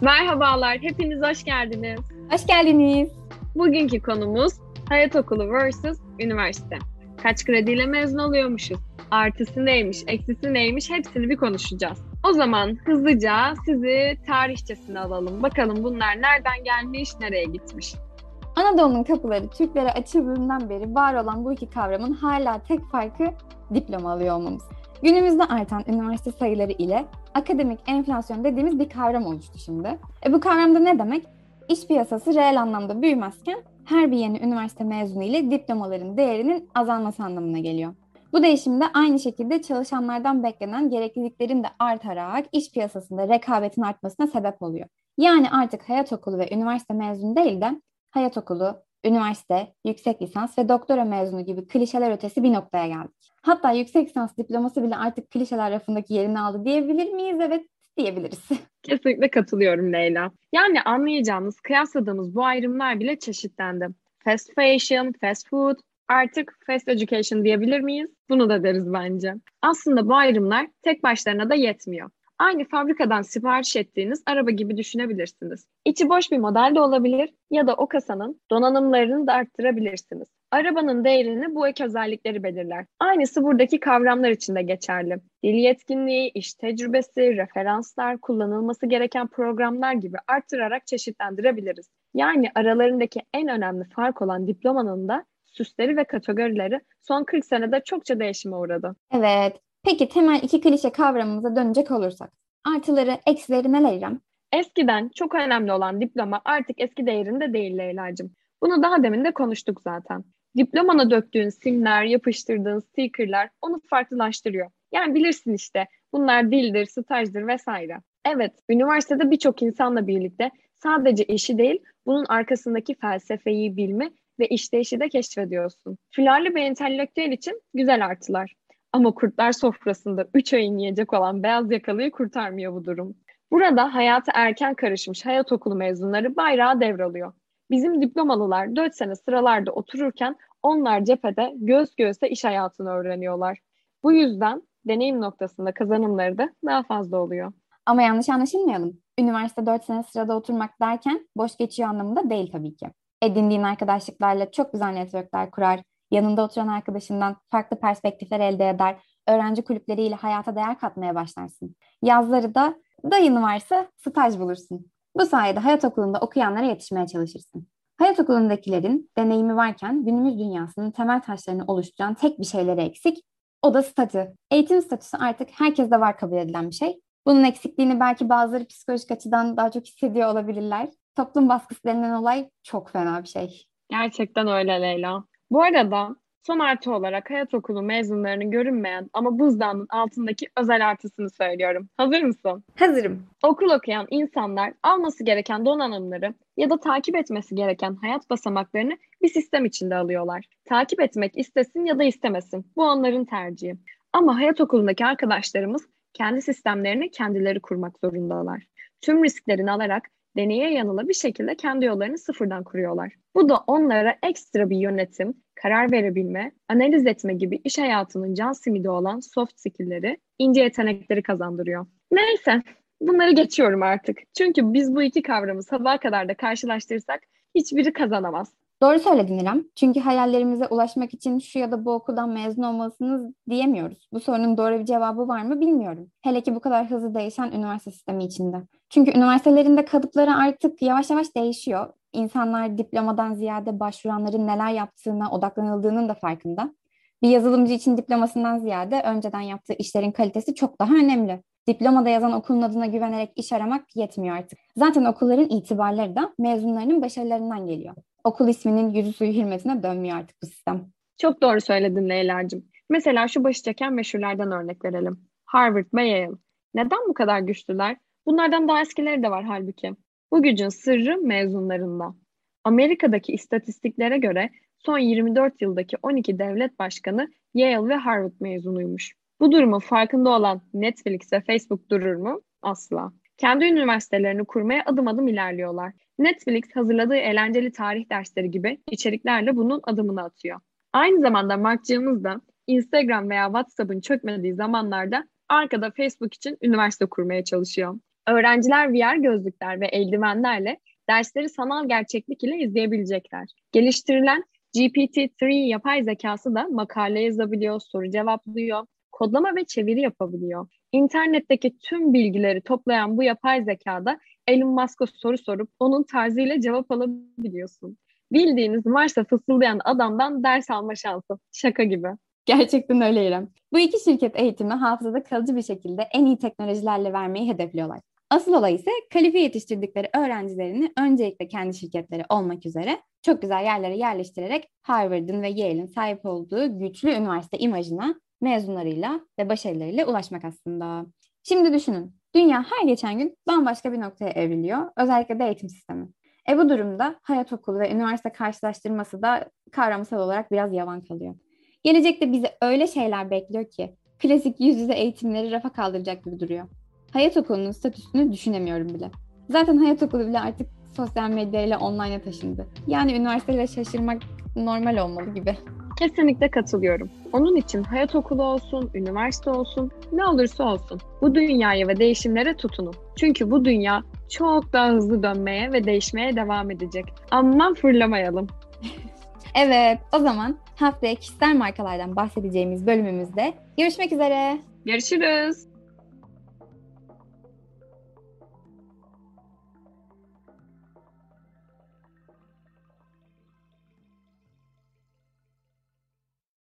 Merhabalar, hepiniz hoş geldiniz. Hoş geldiniz. Bugünkü konumuz Hayat Okulu vs. Üniversite. Kaç krediyle mezun oluyormuşuz? Artısı neymiş, eksisi neymiş hepsini bir konuşacağız. O zaman hızlıca sizi tarihçesine alalım. Bakalım bunlar nereden gelmiş, nereye gitmiş. Anadolu'nun kapıları Türklere açıldığından beri var olan bu iki kavramın hala tek farkı diploma alıyor olmamız. Günümüzde artan üniversite sayıları ile akademik enflasyon dediğimiz bir kavram oluştu şimdi. E bu kavramda ne demek? İş piyasası reel anlamda büyümezken her bir yeni üniversite mezunu ile diplomaların değerinin azalması anlamına geliyor. Bu değişimde aynı şekilde çalışanlardan beklenen gerekliliklerin de artarak iş piyasasında rekabetin artmasına sebep oluyor. Yani artık hayat okulu ve üniversite mezunu değil de hayat okulu, üniversite, yüksek lisans ve doktora mezunu gibi klişeler ötesi bir noktaya geldik. Hatta yüksek lisans diploması bile artık klişeler rafındaki yerini aldı diyebilir miyiz? Evet diyebiliriz. Kesinlikle katılıyorum Leyla. Yani anlayacağımız, kıyasladığımız bu ayrımlar bile çeşitlendi. Fast fashion, fast food, artık fast education diyebilir miyiz? Bunu da deriz bence. Aslında bu ayrımlar tek başlarına da yetmiyor. Aynı fabrikadan sipariş ettiğiniz araba gibi düşünebilirsiniz. İçi boş bir model de olabilir ya da o kasanın donanımlarını da arttırabilirsiniz. Arabanın değerini bu ek özellikleri belirler. Aynısı buradaki kavramlar için de geçerli. Dil yetkinliği, iş tecrübesi, referanslar, kullanılması gereken programlar gibi arttırarak çeşitlendirebiliriz. Yani aralarındaki en önemli fark olan diplomanın da süsleri ve kategorileri son 40 senede çokça değişime uğradı. Evet. Peki temel iki klişe kavramımıza dönecek olursak. Artıları, eksileri neler İrem? Eskiden çok önemli olan diploma artık eski değerinde değil Leyla'cığım. Bunu daha demin de konuştuk zaten. Diplomana döktüğün simler, yapıştırdığın stickerlar onu farklılaştırıyor. Yani bilirsin işte bunlar dildir, stajdır vesaire. Evet, üniversitede birçok insanla birlikte sadece işi değil, bunun arkasındaki felsefeyi bilme ve işleyişi de keşfediyorsun. Fularlı bir entelektüel için güzel artılar. Ama kurtlar sofrasında 3 ayın yiyecek olan beyaz yakalıyı kurtarmıyor bu durum. Burada hayata erken karışmış hayat okulu mezunları bayrağı devralıyor. Bizim diplomalılar 4 sene sıralarda otururken onlar cephede göz göğüse iş hayatını öğreniyorlar. Bu yüzden deneyim noktasında kazanımları da daha fazla oluyor. Ama yanlış anlaşılmayalım. Üniversite 4 sene sırada oturmak derken boş geçiyor anlamında değil tabii ki. Edindiğin arkadaşlıklarla çok güzel networkler kurar, yanında oturan arkadaşından farklı perspektifler elde eder, öğrenci kulüpleriyle hayata değer katmaya başlarsın. Yazları da dayın varsa staj bulursun. Bu sayede hayat okulunda okuyanlara yetişmeye çalışırsın. Hayat okulundakilerin deneyimi varken günümüz dünyasının temel taşlarını oluşturan tek bir şeyleri eksik. O da statü. Eğitim statüsü artık herkeste var kabul edilen bir şey. Bunun eksikliğini belki bazıları psikolojik açıdan daha çok hissediyor olabilirler. Toplum baskısı denilen olay çok fena bir şey. Gerçekten öyle Leyla. Bu arada son artı olarak hayat okulu mezunlarının görünmeyen ama buzdağının altındaki özel artısını söylüyorum. Hazır mısın? Hazırım. Okul okuyan insanlar alması gereken donanımları ya da takip etmesi gereken hayat basamaklarını bir sistem içinde alıyorlar. Takip etmek istesin ya da istemesin. Bu onların tercihi. Ama hayat okulundaki arkadaşlarımız kendi sistemlerini kendileri kurmak zorundalar. Tüm risklerini alarak deneye yanıla bir şekilde kendi yollarını sıfırdan kuruyorlar. Bu da onlara ekstra bir yönetim, karar verebilme, analiz etme gibi iş hayatının can simidi olan soft skill'leri, ince yetenekleri kazandırıyor. Neyse, bunları geçiyorum artık. Çünkü biz bu iki kavramı sabaha kadar da karşılaştırırsak hiçbiri kazanamaz. Doğru söyledin İrem. Çünkü hayallerimize ulaşmak için şu ya da bu okuldan mezun olmalısınız diyemiyoruz. Bu sorunun doğru bir cevabı var mı bilmiyorum. Hele ki bu kadar hızlı değişen üniversite sistemi içinde. Çünkü üniversitelerinde kalıpları artık yavaş yavaş değişiyor. İnsanlar diplomadan ziyade başvuranların neler yaptığına odaklanıldığının da farkında. Bir yazılımcı için diplomasından ziyade önceden yaptığı işlerin kalitesi çok daha önemli. Diplomada yazan okulun adına güvenerek iş aramak yetmiyor artık. Zaten okulların itibarları da mezunlarının başarılarından geliyor. Okul isminin yüzü suyu hürmetine dönmüyor artık bu sistem. Çok doğru söyledin Leyla'cığım. Mesela şu başı meşhurlardan örnek verelim. Harvard ve Yale. Neden bu kadar güçlüler? Bunlardan daha eskileri de var halbuki. Bu gücün sırrı mezunlarında. Amerika'daki istatistiklere göre son 24 yıldaki 12 devlet başkanı Yale ve Harvard mezunuymuş. Bu durumun farkında olan Netflix ve Facebook durur mu? Asla. Kendi üniversitelerini kurmaya adım adım ilerliyorlar. Netflix hazırladığı eğlenceli tarih dersleri gibi içeriklerle bunun adımını atıyor. Aynı zamanda Markcığımız da Instagram veya WhatsApp'ın çökmediği zamanlarda arkada Facebook için üniversite kurmaya çalışıyor. Öğrenciler VR gözlükler ve eldivenlerle dersleri sanal gerçeklik ile izleyebilecekler. Geliştirilen GPT-3 yapay zekası da makale yazabiliyor, soru cevaplıyor, kodlama ve çeviri yapabiliyor. İnternetteki tüm bilgileri toplayan bu yapay zekada Elon Musk'a soru sorup onun tarzıyla cevap alabiliyorsun. Bildiğiniz varsa fısıldayan adamdan ders alma şansı. Şaka gibi. Gerçekten öyle İrem. Bu iki şirket eğitimi hafızada kalıcı bir şekilde en iyi teknolojilerle vermeyi hedefliyorlar. Asıl olay ise kalifiye yetiştirdikleri öğrencilerini öncelikle kendi şirketleri olmak üzere çok güzel yerlere yerleştirerek Harvard'ın ve Yale'in sahip olduğu güçlü üniversite imajına mezunlarıyla ve başarılarıyla ulaşmak aslında. Şimdi düşünün, dünya her geçen gün bambaşka bir noktaya evriliyor, özellikle de eğitim sistemi. E bu durumda hayat okulu ve üniversite karşılaştırması da kavramsal olarak biraz yavan kalıyor. Gelecekte bizi öyle şeyler bekliyor ki klasik yüz yüze eğitimleri rafa kaldıracak gibi duruyor. Hayat okulunun statüsünü düşünemiyorum bile. Zaten hayat okulu bile artık sosyal medya ile online'a taşındı. Yani üniversiteyle şaşırmak normal olmalı gibi. Kesinlikle katılıyorum. Onun için hayat okulu olsun, üniversite olsun, ne olursa olsun bu dünyaya ve değişimlere tutunun. Çünkü bu dünya çok daha hızlı dönmeye ve değişmeye devam edecek. Aman fırlamayalım. evet, o zaman haftaya kişisel markalardan bahsedeceğimiz bölümümüzde görüşmek üzere. Görüşürüz.